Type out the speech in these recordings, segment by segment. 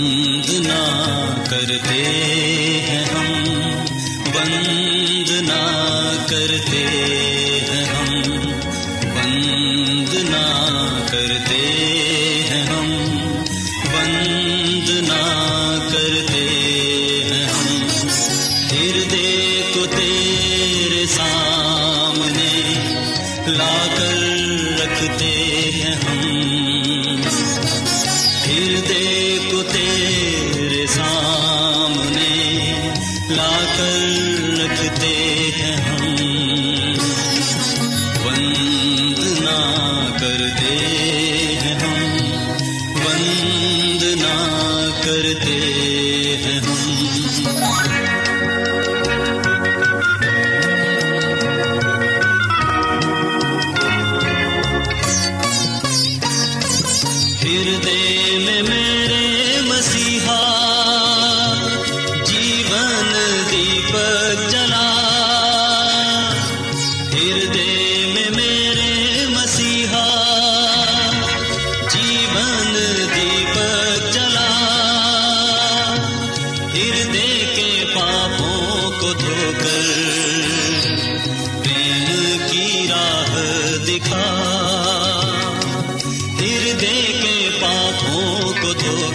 نہ کرتے ہیں ہم بند نہ کرتے ہیں ہم بند نہ کرتے ہیں ہم بند نہ کرتے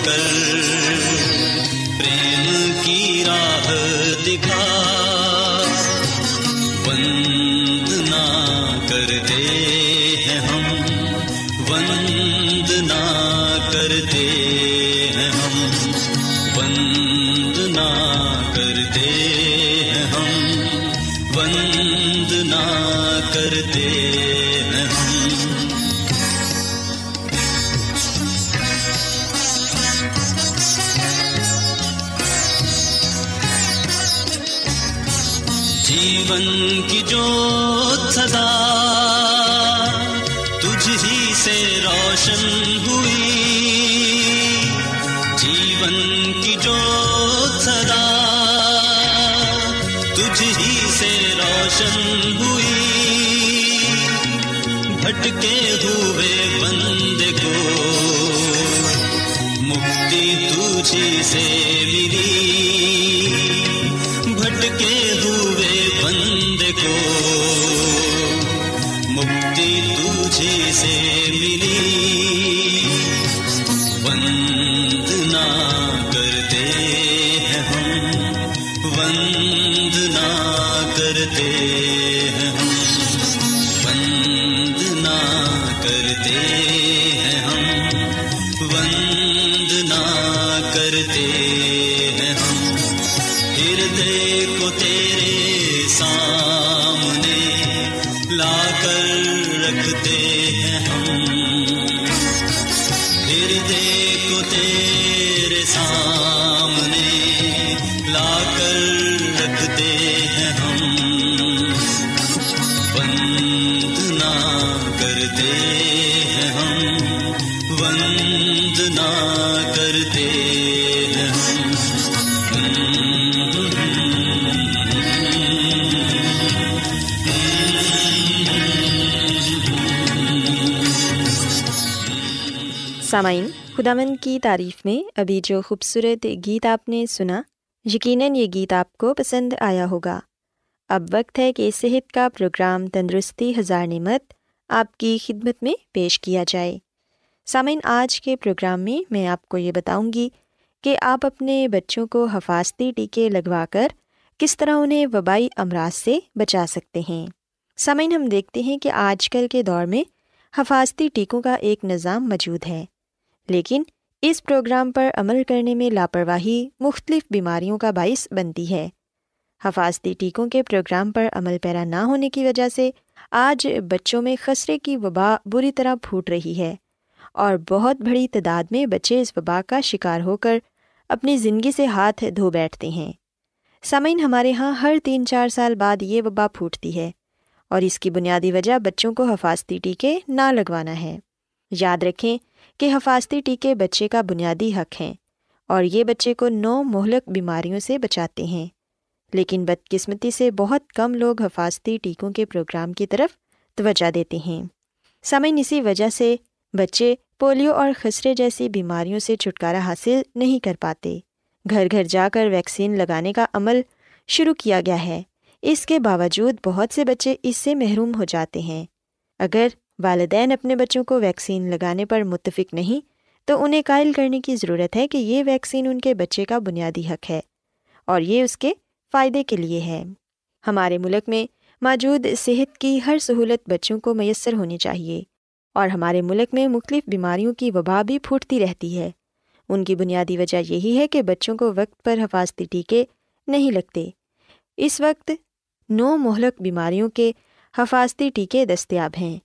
کر جیون کی جو سدا تجھ ہی سے روشن ہوئی۔ جیون کی جو سدا تجھ ہی سے روشن ہوئی۔ بھٹکے ہوئے بندے کو مکتی تجھی سے ملی۔ تجھی سے ملی وندنا کرتے ہیں ہم وندنا کرتے ہیں ہم۔ وندنا کرتے ہیں ہم وندنا کرتے سامعین خداون کی تعریف میں ابھی جو خوبصورت گیت آپ نے سنا، یقیناً یہ گیت آپ کو پسند آیا ہوگا۔ اب وقت ہے کہ صحت کا پروگرام تندرستی ہزار نعمت آپ کی خدمت میں پیش کیا جائے۔ سامعین، آج کے پروگرام میں میں آپ کو یہ بتاؤں گی کہ آپ اپنے بچوں کو حفاظتی ٹیکے لگوا کر کس طرح انہیں وبائی امراض سے بچا سکتے ہیں۔ سامعین، ہم دیکھتے ہیں کہ آج کل کے دور میں حفاظتی ٹیکوں کا ایک نظام موجود ہے۔ لیکن اس پروگرام پر عمل کرنے میں لاپرواہی مختلف بیماریوں کا باعث بنتی ہے۔ حفاظتی ٹیکوں کے پروگرام پر عمل پیرا نہ ہونے کی وجہ سے آج بچوں میں خسرے کی وبا بری طرح پھوٹ رہی ہے اور بہت بڑی تعداد میں بچے اس وبا کا شکار ہو کر اپنی زندگی سے ہاتھ دھو بیٹھتے ہیں۔ سامعین ہمارے یہاں ہر تین چار سال بعد یہ وبا پھوٹتی ہے اور اس کی بنیادی وجہ بچوں کو حفاظتی ٹیکے نہ لگوانا ہے۔ یاد رکھیں کہ حفاظتی ٹیکے بچے کا بنیادی حق ہیں اور یہ بچے کو نو مہلک بیماریوں سے بچاتے ہیں۔ لیکن بدقسمتی سے بہت کم لوگ حفاظتی ٹیکوں کے پروگرام کی طرف توجہ دیتے ہیں۔ سمعین اسی وجہ سے بچے پولیو اور خسرے جیسی بیماریوں سے چھٹکارا حاصل نہیں کر پاتے۔ گھر گھر جا کر ویکسین لگانے کا عمل شروع کیا گیا ہے۔ اس کے باوجود بہت سے بچے اس سے محروم ہو جاتے ہیں۔ اگر والدین اپنے بچوں کو ویکسین لگانے پر متفق نہیں، تو انہیں قائل کرنے کی ضرورت ہے کہ یہ ویکسین ان کے بچے کا بنیادی حق ہے، اور یہ اس کے فائدے کے لیے ہے۔ ہمارے ملک میں موجود صحت کی ہر سہولت بچوں کو میسر ہونی چاہیے، اور ہمارے ملک میں مختلف بیماریوں کی وبا بھی پھوٹتی رہتی ہے۔ ان کی بنیادی وجہ یہی ہے کہ بچوں کو وقت پر حفاظتی ٹیکے نہیں لگتے۔ اس وقت نو مہلک بیماریوں کے حفاظتی ٹیکے دستیاب ہیں۔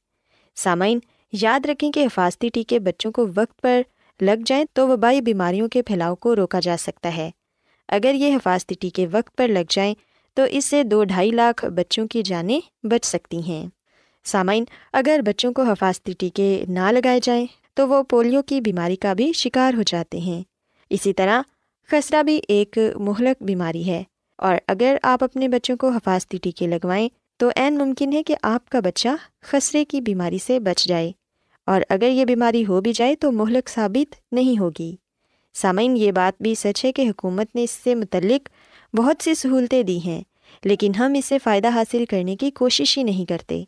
سامعین، یاد رکھیں کہ حفاظتی ٹیکے بچوں کو وقت پر لگ جائیں تو وبائی بیماریوں کے پھیلاؤ کو روکا جا سکتا ہے۔ اگر یہ حفاظتی ٹیکے وقت پر لگ جائیں تو اس سے دو ڈھائی لاکھ بچوں کی جانیں بچ سکتی ہیں۔ سامعین، اگر بچوں کو حفاظتی ٹیکے نہ لگائے جائیں تو وہ پولیو کی بیماری کا بھی شکار ہو جاتے ہیں۔ اسی طرح، خسرہ بھی ایک مہلک بیماری ہے اور اگر آپ اپنے بچوں کو حفاظتی ٹیکے لگوائیں تو عین ممکن ہے کہ آپ کا بچہ خسرے کی بیماری سے بچ جائے اور اگر یہ بیماری ہو بھی جائے تو مہلک ثابت نہیں ہوگی۔ سامعین، یہ بات بھی سچ ہے کہ حکومت نے اس سے متعلق بہت سی سہولتیں دی ہیں، لیکن ہم اس سے فائدہ حاصل کرنے کی کوشش ہی نہیں کرتے۔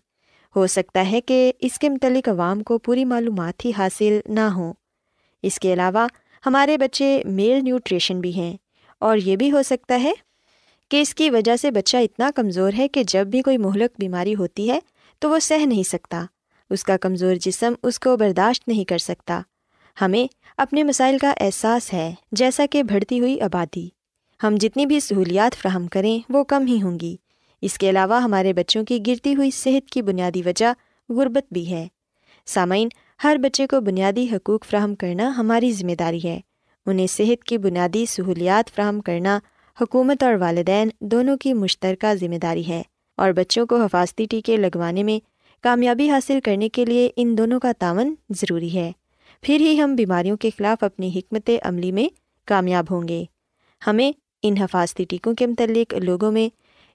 ہو سکتا ہے کہ اس کے متعلق عوام کو پوری معلومات ہی حاصل نہ ہوں اس کے علاوہ ہمارے بچے میل نیوٹریشن بھی ہیں اور یہ بھی ہو سکتا ہے کہ اس کی وجہ سے بچہ اتنا کمزور ہے کہ جب بھی کوئی مہلک بیماری ہوتی ہے تو وہ سہ نہیں سکتا۔ اس کا کمزور جسم اس کو برداشت نہیں کر سکتا۔ ہمیں اپنے مسائل کا احساس ہے، جیسا کہ بڑھتی ہوئی آبادی۔ ہم جتنی بھی سہولیات فراہم کریں، وہ کم ہی ہوں گی۔ اس کے علاوہ ہمارے بچوں کی گرتی ہوئی صحت کی بنیادی وجہ غربت بھی ہے۔ سامعین، ہر بچے کو بنیادی حقوق فراہم کرنا ہماری ذمہ داری ہے۔ انہیں صحت کی بنیادی سہولیات فراہم کرنا حکومت اور والدین دونوں کی مشترکہ ذمہ داری ہے اور بچوں کو حفاظتی ٹیکے لگوانے میں کامیابی حاصل کرنے کے لیے ان دونوں کا تعاون ضروری ہے۔ پھر ہی ہم بیماریوں کے خلاف اپنی حکمت عملی میں کامیاب ہوں گے۔ ہمیں ان حفاظتی ٹیکوں کے متعلق لوگوں میں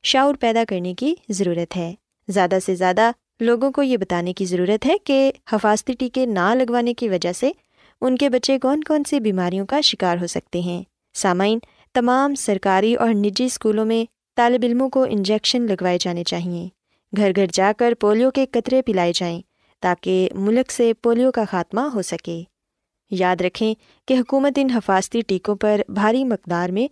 شعور پیدا کرنے کی ضرورت ہے۔ زیادہ سے زیادہ لوگوں کو یہ بتانے کی ضرورت ہے کہ حفاظتی ٹیکے نہ لگوانے کی وجہ سے ان کے بچے کون کون سی بیماریوں کا شکار ہو سکتے ہیں۔ سامعین تمام سرکاری اور نجی اسکولوں میں طالب علموں کو انجیکشن لگوائے جانے چاہئیں گھر گھر جا کر پولیو کے قطرے پلائے جائیں تاکہ ملک سے پولیو کا خاتمہ ہو سکے۔ یاد رکھیں کہ حکومت ان حفاظتی ٹیکوں پر بھاری مقدار میں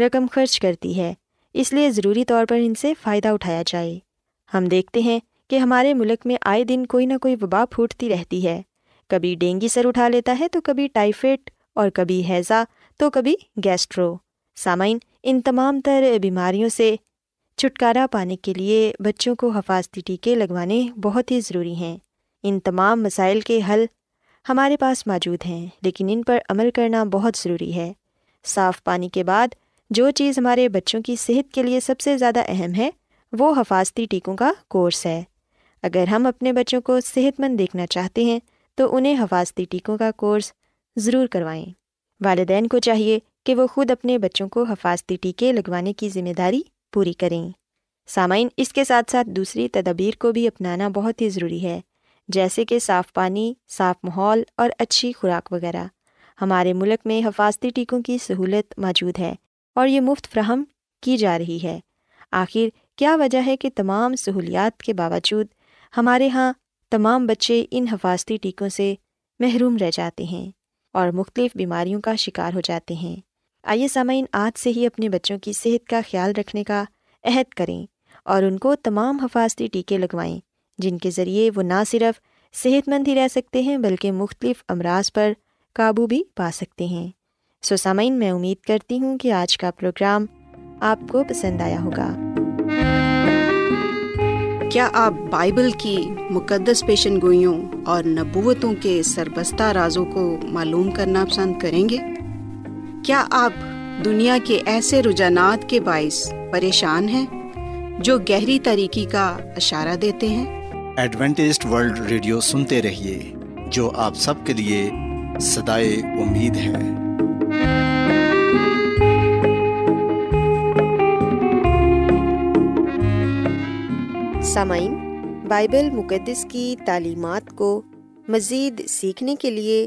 رقم خرچ کرتی ہے، اس لیے ضروری طور پر ان سے فائدہ اٹھایا جائے۔ ہم دیکھتے ہیں کہ ہمارے ملک میں آئے دن کوئی نہ کوئی وبا پھوٹتی رہتی ہے۔ کبھی ڈینگی سر اٹھا لیتا ہے تو کبھی ٹائیفائڈ اور کبھی ہیضا تو کبھی گیسٹرو۔ سامعین، ان تمام تر بیماریوں سے چھٹکارا پانے کے لیے بچوں کو حفاظتی ٹیکے لگوانے بہت ہی ضروری ہیں۔ ان تمام مسائل کے حل ہمارے پاس موجود ہیں، لیکن ان پر عمل کرنا بہت ضروری ہے۔ صاف پانی کے بعد جو چیز ہمارے بچوں کی صحت کے لیے سب سے زیادہ اہم ہے، وہ حفاظتی ٹیکوں کا کورس ہے۔ اگر ہم اپنے بچوں کو صحت مند دیکھنا چاہتے ہیں، تو انہیں حفاظتی ٹیکوں کا کورس ضرور کروائیں۔ والدین کو چاہیے کہ وہ خود اپنے بچوں کو حفاظتی ٹیکے لگوانے کی ذمہ داری پوری کریں۔ سامعین، اس کے ساتھ ساتھ دوسری تدابیر کو بھی اپنانا بہت ہی ضروری ہے، جیسے کہ صاف پانی، صاف ماحول اور اچھی خوراک وغیرہ۔ ہمارے ملک میں حفاظتی ٹیکوں کی سہولت موجود ہے اور یہ مفت فراہم کی جا رہی ہے۔ آخر، کیا وجہ ہے کہ تمام سہولیات کے باوجود ہمارے یہاں تمام بچے ان حفاظتی ٹیکوں سے محروم رہ جاتے ہیں اور مختلف بیماریوں کا شکار ہو جاتے ہیں؟ آئیے سامعین، آج سے ہی اپنے بچوں کی صحت کا خیال رکھنے کا عہد کریں اور ان کو تمام حفاظتی ٹیکے لگوائیں، جن کے ذریعے وہ نہ صرف صحت مند ہی رہ سکتے ہیں، بلکہ مختلف امراض پر قابو بھی پا سکتے ہیں۔ سو سامعین، میں امید کرتی ہوں کہ آج کا پروگرام آپ کو پسند آیا ہوگا۔ کیا آپ بائبل کی مقدس پیشن گوئیوں اور نبوتوں کے سربستہ رازوں کو معلوم کرنا پسند کریں گے؟ کیا آپ دنیا کے ایسے رجحانات کے باعث پریشان ہیں جو گہری طریقے کا اشارہ دیتے ہیں؟ ایڈوینٹسٹ ورلڈ ریڈیو سنتے رہیے جو آپ سب کے لیے صدائے امید ہے۔ سامعین بائبل مقدس کی تعلیمات کو مزید سیکھنے کے لیے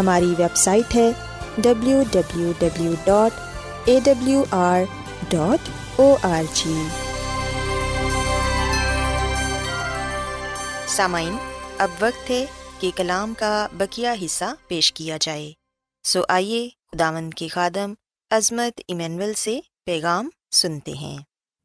ہماری ویب سائٹ ہے W W W dot A W R dot O R G سامعین، اب وقت ہے کہ کلام کا بکیا حصہ پیش کیا جائے۔ سو آئیے خداوند کی خادم عظمت ایمینول سے پیغام سنتے ہیں۔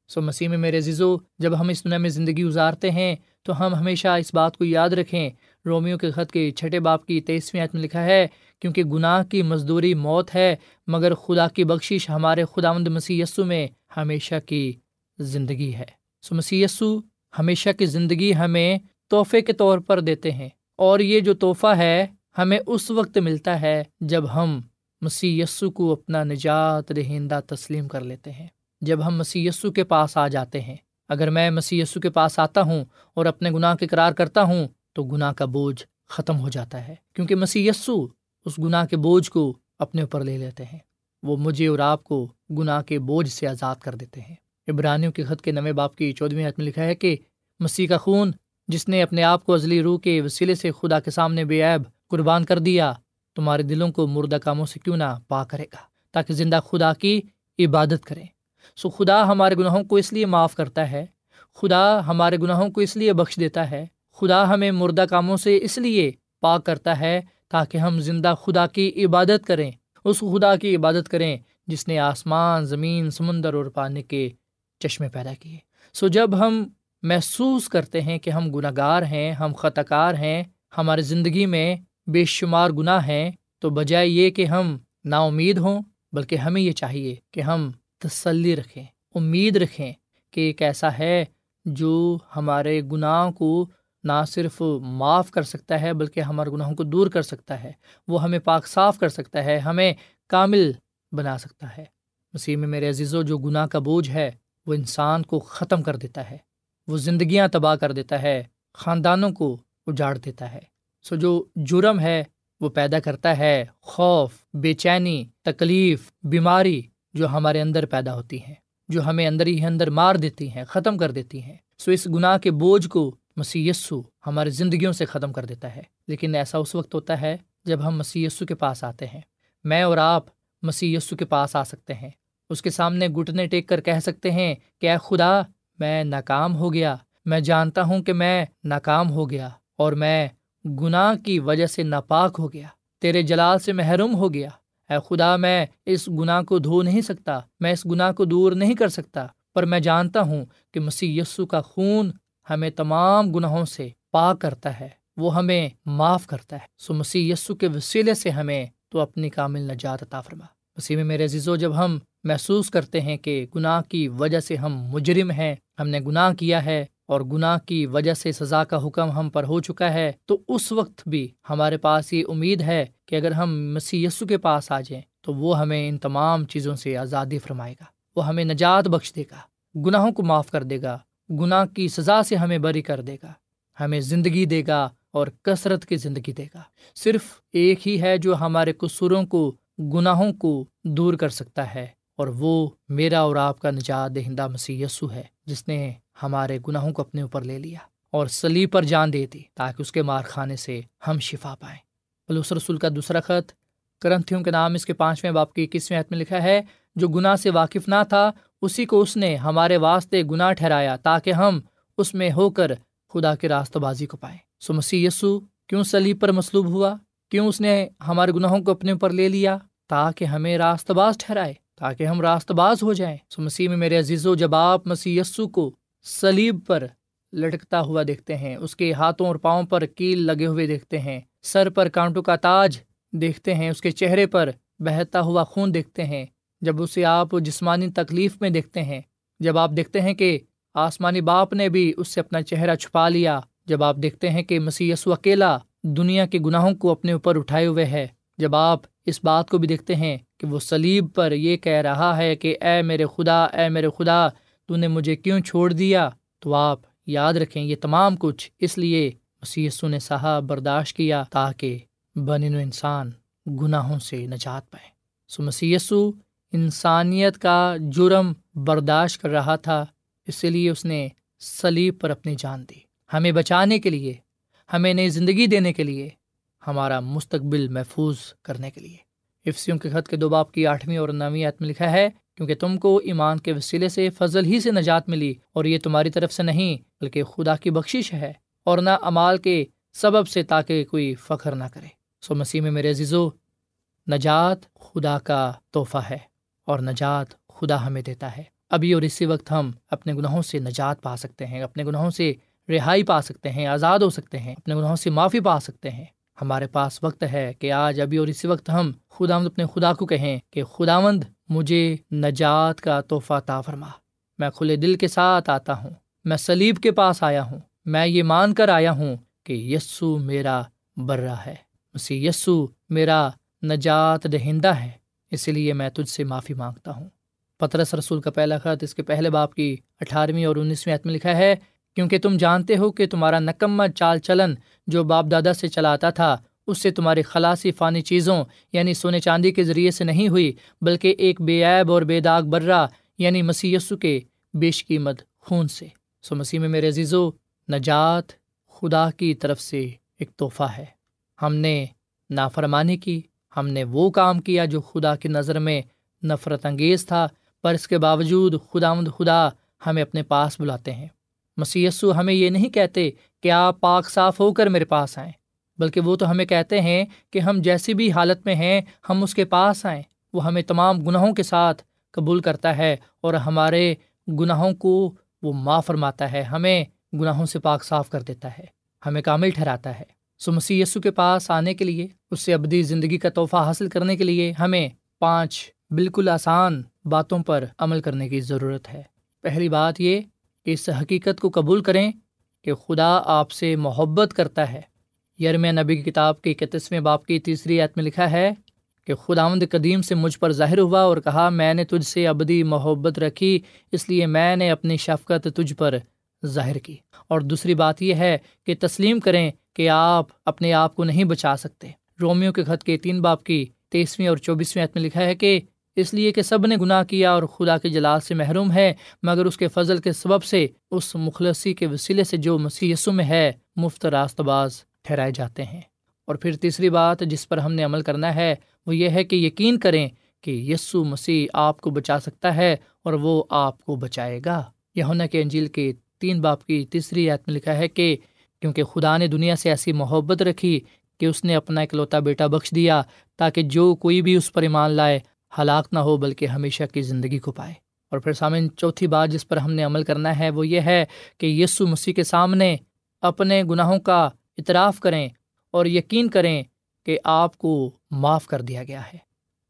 سو مسیح میں میرے زیزو جب ہم اس دنیا میں زندگی گزارتے ہیں، تو ہم ہمیشہ اس بات کو یاد رکھیں۔ رومیو کے خط کے چھٹے باپ کی تیسویں میں لکھا ہے، کیونکہ گناہ کی مزدوری موت ہے، مگر خدا کی بخشش ہمارے خدا مند مسیح یسو میں ہمیشہ کی زندگی ہے۔ سو مسیح یسو ہمیشہ کی زندگی ہمیں تحفے کے طور پر دیتے ہیں، اور یہ جو تحفہ ہے، ہمیں اس وقت ملتا ہے جب ہم مسی یسو کو اپنا نجات دہندہ تسلیم کر لیتے ہیں۔ جب ہم مسی یسو کے پاس آ جاتے ہیں۔ اگر میں مسی یسو کے پاس آتا ہوں اور اپنے گناہ کے قرار کرتا ہوں تو گناہ کا بوجھ ختم ہو جاتا ہے۔ کیونکہ مسی یسو اس گناہ کے بوجھ کو اپنے اوپر لے لیتے ہیں۔ وہ مجھے اور آپ کو گناہ کے بوجھ سے آزاد کر دیتے ہیں۔ ابرانیوں کے خط کے نویں باپ کی چودھویں میں لکھا ہے کہ مسیح کا خون جس نے اپنے آپ کو ازلی روح کے وسیلے سے خدا کے سامنے بے عیب قربان کر دیا، تمہارے دلوں کو مردہ کاموں سے کیوں نہ پا کرے گا؟ تاکہ زندہ خدا کی عبادت کریں۔ سو خدا ہمارے گناہوں کو اس لیے معاف کرتا ہے، خدا ہمارے گناہوں کو اس لیے بخش دیتا ہے خدا ہمیں مردہ کاموں سے اس لیے پاک کرتا ہے تاکہ ہم زندہ خدا کی عبادت کریں۔ اس خدا کی عبادت کریں جس نے آسمان، زمین، سمندر اور پانی کے چشمے پیدا کیے۔ سو جب ہم محسوس کرتے ہیں کہ ہم گناہ گار ہیں، ہم خطا کار ہیں، ہماری زندگی میں بے شمار گناہ ہیں، تو بجائے یہ کہ ہم نا امید ہوں، بلکہ ہمیں یہ چاہیے کہ ہم تسلی رکھیں، امید رکھیں کہ ایک ایسا ہے جو ہمارے گناہ کو نہ صرف معاف کر سکتا ہے بلکہ ہمارے گناہوں کو دور کر سکتا ہے۔ وہ ہمیں پاک صاف کر سکتا ہے، ہمیں کامل بنا سکتا ہے۔ مسیح میں میرے عزیز و جو گناہ کا بوجھ ہے، وہ انسان کو ختم کر دیتا ہے۔ وہ زندگیاں تباہ کر دیتا ہے، خاندانوں کو اجاڑ دیتا ہے۔ سو جو جرم ہے، وہ پیدا کرتا ہے۔ خوف، بے چینی، تکلیف، بیماری جو ہمارے اندر پیدا ہوتی ہیں، جو ہمیں اندر ہی اندر مار دیتی ہیں، ختم کر دیتی ہیں۔ سو اس گناہ کے بوجھ کو مسی ہماری زندگیوں سے ختم کر دیتا ہے۔ لیکن ایسا اس وقت ہوتا ہے جب ہم مسی کے پاس آتے ہیں۔ میں اور آپ مسی کے پاس آ سکتے ہیں۔ اس کے سامنے گھٹنے ٹیک کر کہہ سکتے ہیں کہ اے خدا، میں ناکام ہو گیا۔ میں جانتا ہوں کہ میں ناکام ہو گیا اور میں گناہ کی وجہ سے ناپاک ہو گیا۔ تیرے جلال سے محروم ہو گیا۔ اے خدا، میں اس گناہ کو دھو نہیں سکتا۔ میں اس گناہ کو دور نہیں کر سکتا۔ پر میں جانتا ہوں کہ مسیح یسو کا خون ہمیں تمام گناہوں سے پاک کرتا ہے، وہ ہمیں معاف کرتا ہے۔ سو مسیح یسو کے وسیلے سے ہمیں تو اپنی کامل نجات عطا فرما۔ مسیح میں میرے عزیزو، جب ہم محسوس کرتے ہیں کہ گناہ کی وجہ سے ہم مجرم ہیں، ہم نے گناہ کیا ہے اور گناہ کی وجہ سے سزا کا حکم ہم پر ہو چکا ہے، تو اس وقت بھی ہمارے پاس یہ امید ہے کہ اگر ہم مسی کے پاس آ جائیں تو وہ ہمیں ان تمام چیزوں سے آزادی فرمائے گا۔ وہ ہمیں نجات بخش دے گا، گناہوں کو معاف کر دے گا گناہ کی سزا سے ہمیں بری کر دے گا، ہمیں زندگی دے گا اور کثرت کی زندگی دے گا۔ صرف ایک ہی ہے جو ہمارے قصوروں کو، گناہوں کو دور کر سکتا ہے، اور وہ میرا اور آپ کا نجات دہندہ مسیح یسو ہے، جس نے ہمارے گناہوں کو اپنے اوپر لے لیا اور سلیب پر جان دے دی تاکہ اس کے مار خانے سے ہم شفا پائیں۔ بلوس رسول کا دوسرا خط، کرنتھیوں کے نام اس کے پانچویں باپ کی اکیسویں حت میں لکھا ہے جو گناہ سے واقف نہ تھا، اسی کو اس نے ہمارے واسطے گناہ ٹھہرایا تاکہ ہم اس میں ہو کر خدا کے راستہ بازی کو پائیں۔ سو مسیح یسو، کیوں سلیب پر مصلوب ہوا؟ کیوں اس نے ہمارے گناہوں کو اپنے اوپر لے لیا؟ تاکہ ہمیں راست باز ٹھہرائے، تاکہ ہم راست باز ہو جائیں۔ سو مسیح میں میرے عزیز و جب آپ مسیح یسو کو سلیب پر لٹکتا ہوا دیکھتے ہیں، اس کے ہاتھوں اور پاؤں پر کیل لگے ہوئے دیکھتے ہیں، سر پر کانٹوں کا تاج دیکھتے ہیں، اس کے چہرے پر بہتا ہوا خون دیکھتے ہیں جب اسے آپ جسمانی تکلیف میں دیکھتے ہیں، جب آپ دیکھتے ہیں کہ آسمانی باپ نے بھی اس سے اپنا چہرہ چھپا لیا، جب آپ دیکھتے ہیں کہ مسی یسو اکیلا دنیا کے گناہوں کو اپنے اوپر اٹھائے ہوئے ہے، جب آپ اس بات کو بھی دیکھتے ہیں کہ وہ سلیب پر یہ کہہ رہا ہے کہ اے میرے خدا، اے میرے خدا، تو نے مجھے کیوں چھوڑ دیا؟ تو آپ یاد رکھیں یہ تمام کچھ اس لیے مسیسو نے صاحب برداشت کیا تاکہ بن انسان گناہوں سے نجات پائے۔ سو مسیسو انسانیت کا جرم برداشت کر رہا تھا اسی لیے اس نے سلیب پر اپنی جان دی۔ ہمیں بچانے کے لیے، ہمیں نئی زندگی دینے کے لیے، ہمارا مستقبل محفوظ کرنے کے لیے۔ افسیوں کے خط کے دو باپ کی آٹھویں اور نویں عت میں لکھا ہے، کیونکہ تم کو ایمان کے وسیلے سے فضل ہی سے نجات ملی، اور یہ تمہاری طرف سے نہیں، بلکہ خدا کی بخشش ہے، اور نہ امال کے سبب سے تاکہ کوئی فخر نہ کرے۔ سو مسیح میں میرے عزیزو، نجات خدا کا تحفہ ہے۔ اور نجات خدا ہمیں دیتا ہے۔ ابھی اور اسی وقت ہم اپنے گناہوں سے نجات پا سکتے ہیں، اپنے گناہوں سے رہائی پا سکتے ہیں، آزاد ہو سکتے ہیں، اپنے گناہوں سے معافی پا سکتے ہیں۔ ہمارے پاس وقت ہے کہ آج، ابھی اور اسی وقت ہم خداوند اپنے خدا کو کہیں کہ خداوند مجھے نجات کا تحفہ تا فرما۔ میں کھلے دل کے ساتھ آتا ہوں، میں سلیب کے پاس آیا ہوں، میں یہ مان کر آیا ہوں کہ یسو میرا برا ہے۔ اسی یسو میرا نجات دہندہ ہے۔ اسی لیے میں تجھ سے معافی مانگتا ہوں۔ پترس رسول کا پہلا خط اس کے پہلے باپ کی اٹھارہویں اور انیسویں عتم لکھا ہے، کیونکہ تم جانتے ہو کہ تمہارا نکمہ چال چلن جو باپ دادا سے چلاتا تھا، اس سے تمہاری خلاصی فانی چیزوں یعنی سونے چاندی کے ذریعے سے نہیں ہوئی، بلکہ ایک بے عیب اور بے داغ برا یعنی مسی کے بیش قیمت خون سے۔ سو مسیح میں میرے عزیزو، نجات خدا کی طرف سے ایک تحفہ ہے۔ ہم نے نافرمانی کی ہم نے وہ کام کیا جو خدا کی نظر میں نفرت انگیز تھا، پر اس کے باوجود خدا مد خدا ہمیں اپنے پاس بلاتے ہیں۔ مسیسو ہمیں یہ نہیں کہتے کہ آپ پاک صاف ہو کر میرے پاس آئیں، بلکہ وہ تو ہمیں کہتے ہیں کہ ہم جیسی بھی حالت میں ہیں، ہم اس کے پاس آئیں۔ وہ ہمیں تمام گناہوں کے ساتھ قبول کرتا ہے اور ہمارے گناہوں کو وہ معاف فرماتا ہے، ہمیں گناہوں سے پاک صاف کر دیتا ہے، ہمیں کامل ٹھہراتا ہے۔ سو مسی یسو کے پاس آنے کے لیے، اس سے ابدی زندگی کا تحفہ حاصل کرنے کے لیے ہمیں پانچ بالکل آسان باتوں پر عمل کرنے کی ضرورت ہے۔ پہلی بات یہ کہ اس حقیقت کو قبول کریں کہ خدا آپ سے محبت کرتا ہے۔ یرم نبی کی کتاب کے اکتیسویں باپ کی تیسری عت میں لکھا ہے کہ خداوند قدیم سے مجھ پر ظاہر ہوا اور کہا، میں نے تجھ سے ابدی محبت رکھی، اس لیے میں نے اپنی شفقت تجھ پر ظاہر کی۔ اور دوسری بات یہ ہے کہ تسلیم کریں کہ آپ اپنے آپ کو نہیں بچا سکتے۔ رومیو کے خط کے تین باپ کی تیسویں اور چوبیسویں عت میں لکھا ہے کہ اس لیے کہ سب نے گناہ کیا اور خدا کے جلال سے محروم ہے، مگر اس کے فضل کے سبب سے اس مخلصی کے وسیلے سے جو مسی یسو میں ہے، مفت راست باز ٹھہرائے جاتے ہیں۔ اور پھر تیسری بات جس پر ہم نے عمل کرنا ہے، وہ یہ ہے کہ یقین کریں کہ یسو مسیح آپ کو بچا سکتا ہے اور وہ آپ کو بچائے گا۔ یہ کے انجیل کے تین باپ کی تیسری عت میں لکھا ہے کہ کیونکہ خدا نے دنیا سے ایسی محبت رکھی کہ اس نے اپنا اکلوتا بیٹا بخش دیا تاکہ جو کوئی بھی اس پر ایمان لائے، ہلاک نہ ہو، بلکہ ہمیشہ کی زندگی کو پائے۔ اور پھر سامعین، چوتھی بات جس پر ہم نے عمل کرنا ہے وہ یہ ہے کہ یسو مسیح کے سامنے اپنے گناہوں کا اطراف کریں اور یقین کریں کہ آپ کو معاف کر دیا گیا ہے۔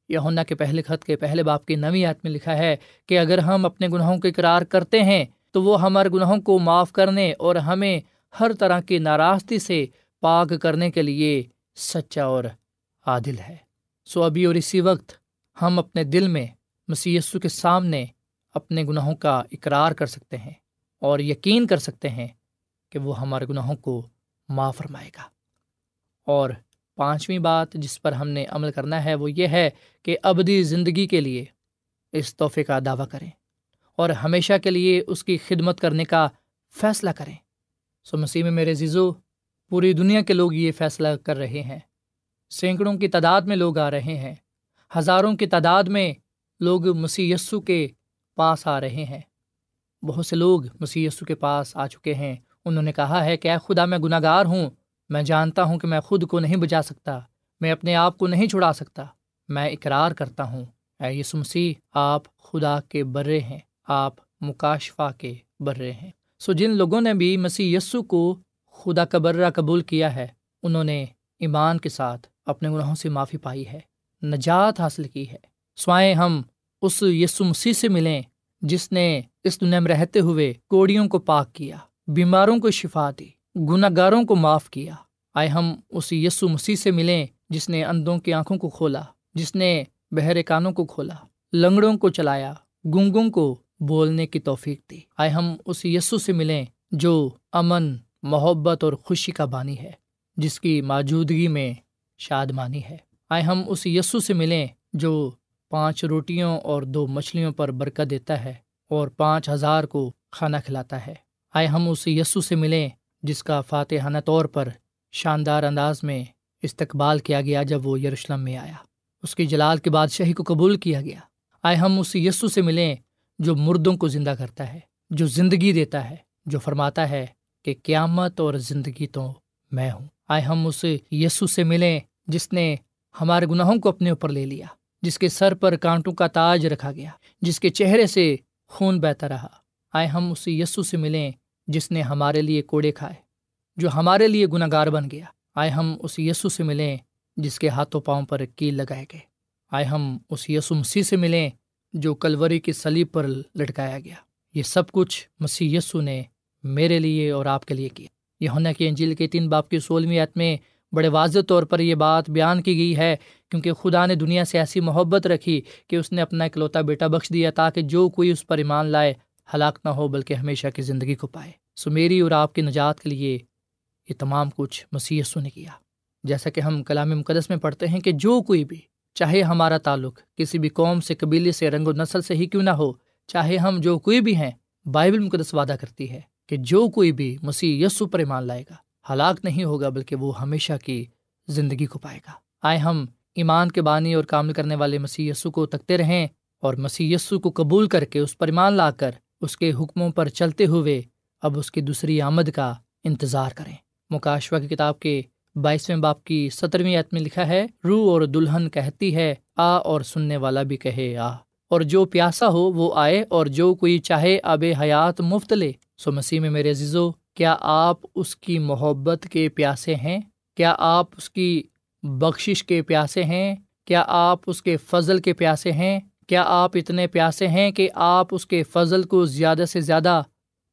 یہ کے پہلے خط کے پہلے باپ کی نوی یاد میں لکھا ہے کہ اگر ہم اپنے گناہوں کے اقرار کرتے ہیں تو وہ ہمارے گناہوں کو معاف کرنے اور ہمیں ہر طرح کی ناراضگی سے پاک کرنے کے لیے سچا اور عادل ہے۔ سو ابھی اور اسی وقت ہم اپنے دل میں مسی کے سامنے اپنے گناہوں کا اقرار کر سکتے ہیں اور یقین کر سکتے ہیں کہ وہ ہمارے گناہوں کو معاف فرمائے گا۔ اور پانچویں بات جس پر ہم نے عمل کرنا ہے وہ یہ ہے کہ ابدی زندگی کے لیے اس تحفے کا دعویٰ کریں اور ہمیشہ کے لیے اس کی خدمت کرنے کا فیصلہ کریں۔ سو مسیح میں میرے زیزو پوری دنیا کے لوگ یہ فیصلہ کر رہے ہیں۔ سینکڑوں کی تعداد میں لوگ آ رہے ہیں۔ ہزاروں کی تعداد میں لوگ مسی یسو کے پاس آ رہے ہیں۔ بہت سے لوگ مسی یسو کے پاس آ چکے ہیں۔ انہوں نے کہا ہے کہ اے خدا، میں گناہ گار ہوں۔ میں جانتا ہوں کہ میں خود کو نہیں بجا سکتا۔ میں اپنے آپ کو نہیں چھڑا سکتا۔ میں اقرار کرتا ہوں۔ اے یسو مسیح، آپ خدا کے برے ہیں۔ آپ مکاشفہ کے برے ہیں۔ سو جن لوگوں نے بھی مسیح یسو کو خدا کا برہ قبول کیا ہے، انہوں نے ایمان کے ساتھ اپنے گناہوں سے معافی پائی ہے، نجات حاصل کی ہے۔ سوائے ہم اس یسو مسیح سے ملیں جس نے اس دنیا میں رہتے ہوئے کوڑیوں کو پاک کیا، بیماروں کو شفا دی گناہ گاروں کو معاف کیا۔ آئے ہم اس یسو مسیح سے ملیں جس نے اندوں کی آنکھوں کو کھولا، جس نے بہرے کانوں کو کھولا، لنگڑوں کو چلایا گنگوں کو بولنے کی توفیق دی۔ آئے ہم اس یسو سے ملیں جو امن، محبت اور خوشی کا بانی ہے، جس کی موجودگی میں شادمانی ہے۔ آئے ہم اس یسو سے ملیں جو پانچ روٹیوں اور دو مچھلیوں پر برکت دیتا ہے اور پانچ ہزار کو کھانا کھلاتا ہے۔ آئے ہم اس یسو سے ملیں جس کا فاتحانہ طور پر شاندار انداز میں استقبال کیا گیا جب وہ یروشلم میں آیا۔ اس کی جلال کے بادشاہی کو قبول کیا گیا۔ آئے ہم اس یسو سے ملیں جو مردوں کو زندہ کرتا ہے، جو زندگی دیتا ہے، جو فرماتا ہے کہ قیامت اور زندگی تو میں ہوں۔ آئے ہم اس یسو سے ملیں جس نے ہمارے گناہوں کو اپنے اوپر لے لیا، جس کے سر پر کانٹوں کا تاج رکھا گیا، جس کے چہرے سے خون بہتا رہا۔ آئے ہم اس یسو سے ملیں جس نے ہمارے لیے کوڑے کھائے، جو ہمارے لیے گناہ گار بن گیا۔ آئے ہم اس یسو سے ملیں جس کے ہاتھوں پاؤں پر کیل لگائے گئے۔ آئے ہم اس یسو مسیح سے ملیں جو کلوری کی سلیب پر لٹکایا گیا۔ یہ سب کچھ مسیح یسو نے میرے لیے اور آپ کے لیے کیا۔ یہ ہونا کہ انجیل کے تین باپ کی سولہویں عت میں بڑے واضح طور پر یہ بات بیان کی گئی ہے، کیونکہ خدا نے دنیا سے ایسی محبت رکھی کہ اس نے اپنا اکلوتا بیٹا بخش دیا تاکہ جو کوئی اس پر ایمان لائے، ہلاک نہ ہو، بلکہ ہمیشہ کی زندگی کو پائے۔ سو میری اور آپ کی نجات کے لیے یہ تمام کچھ مسیح نے کیا۔ جیسا کہ ہم کلام مقدس میں پڑھتے ہیں کہ جو کوئی بھی چاہے ہمارا تعلق کسی بھی قوم سے قبیلے سے رنگ و نسل سے ہی کیوں نہ ہو، چاہے ہم جو کوئی بھی ہیں، بائبل مقدس وعدہ کرتی ہے کہ جو کوئی بھی مسیح یسو پر ایمان لائے گا۔ ہلاک نہیں ہوگا، بلکہ وہ ہمیشہ کی زندگی کو پائے گا۔ آئے ہم ایمان کے بانی اور کام کرنے والے مسیح یسو کو تکتے رہیں اور مسیح یسو کو قبول کر کے اس پر ایمان لا کر اس کے حکموں پر چلتے ہوئے اب اس کی دوسری آمد کا انتظار کریں۔ مکاشوا کی کتاب کے بائیسویں باپ کی سترویں عت میں لکھا ہے، روح اور دلہن کہتی ہے، آ اور سننے والا بھی کہے، آ۔ اور جو پیاسا ہو وہ آئے، اور جو کوئی چاہے آب حیات مفت لے۔ سو مسیح میں میرے عزیزو، کیا آپ اس کی محبت کے پیاسے ہیں؟ کیا آپ اس کی بخشش کے پیاسے ہیں؟ کیا آپ اس کے فضل کے پیاسے ہیں؟ کیا آپ اتنے پیاسے ہیں کہ آپ اس کے فضل کو زیادہ سے زیادہ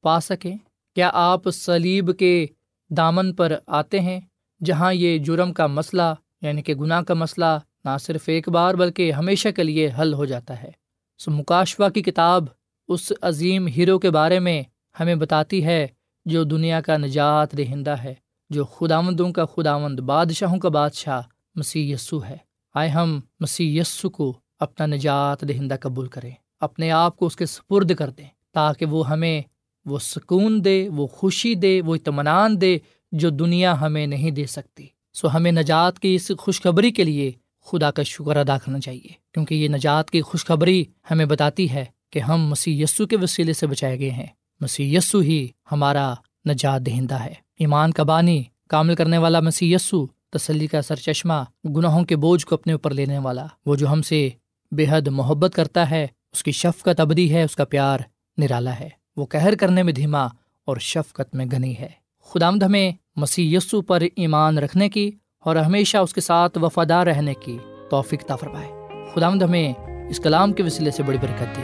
پا سکیں؟ کیا آپ سلیب کے دامن پر آتے ہیں؟ جہاں یہ جرم کا مسئلہ یعنی کہ گناہ کا مسئلہ، نہ صرف ایک بار بلکہ ہمیشہ کے لیے حل ہو جاتا ہے۔ سو مکاشوا کی کتاب اس عظیم ہیرو کے بارے میں ہمیں بتاتی ہے جو دنیا کا نجات دہندہ ہے، جو خداوندوں کا خداوند، بادشاہوں کا بادشاہ مسیح یسو ہے۔ آئے ہم مسیح یسو کو اپنا نجات دہندہ قبول کریں، اپنے آپ کو اس کے سپرد کر دیں، تاکہ وہ ہمیں وہ سکون دے، وہ خوشی دے، وہ اطمینان دے جو دنیا ہمیں نہیں دے سکتی۔ سو ہمیں نجات کی اس خوشخبری کے لیے خدا کا شکر ادا کرنا چاہیے، کیونکہ یہ نجات کی خوشخبری ہمیں بتاتی ہے کہ ہم مسیح یسو کے وسیلے سے بچائے گئے ہیں۔ مسیح یسو ہی ہمارا نجات دہندہ ہے۔ ایمان کا بانی کامل کرنے والا مسیح یسو تسلی کا سر چشمہ، گناہوں کے بوجھ کو اپنے اوپر لینے والا، وہ جو ہم سے بے حد محبت کرتا ہے، اس کی شفقت ابدی ہے، اس کا پیار نرالا ہے۔ وہ کہر کرنے میں دھیما اور شفقت میں گنی ہے۔ خدامد ہمیں مسیح یسو پر ایمان رکھنے کی اور ہمیشہ اس کے ساتھ وفادار رہنے کی توفیق فرمائے۔ خدا خدامد ہمیں اس کلام کے وسیلے سے بڑی برکت دی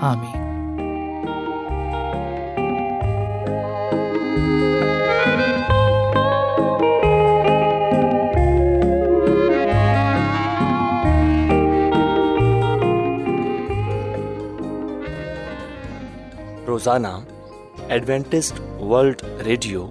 آمین۔ روزانہ ایڈوینٹسٹ ورلڈ ریڈیو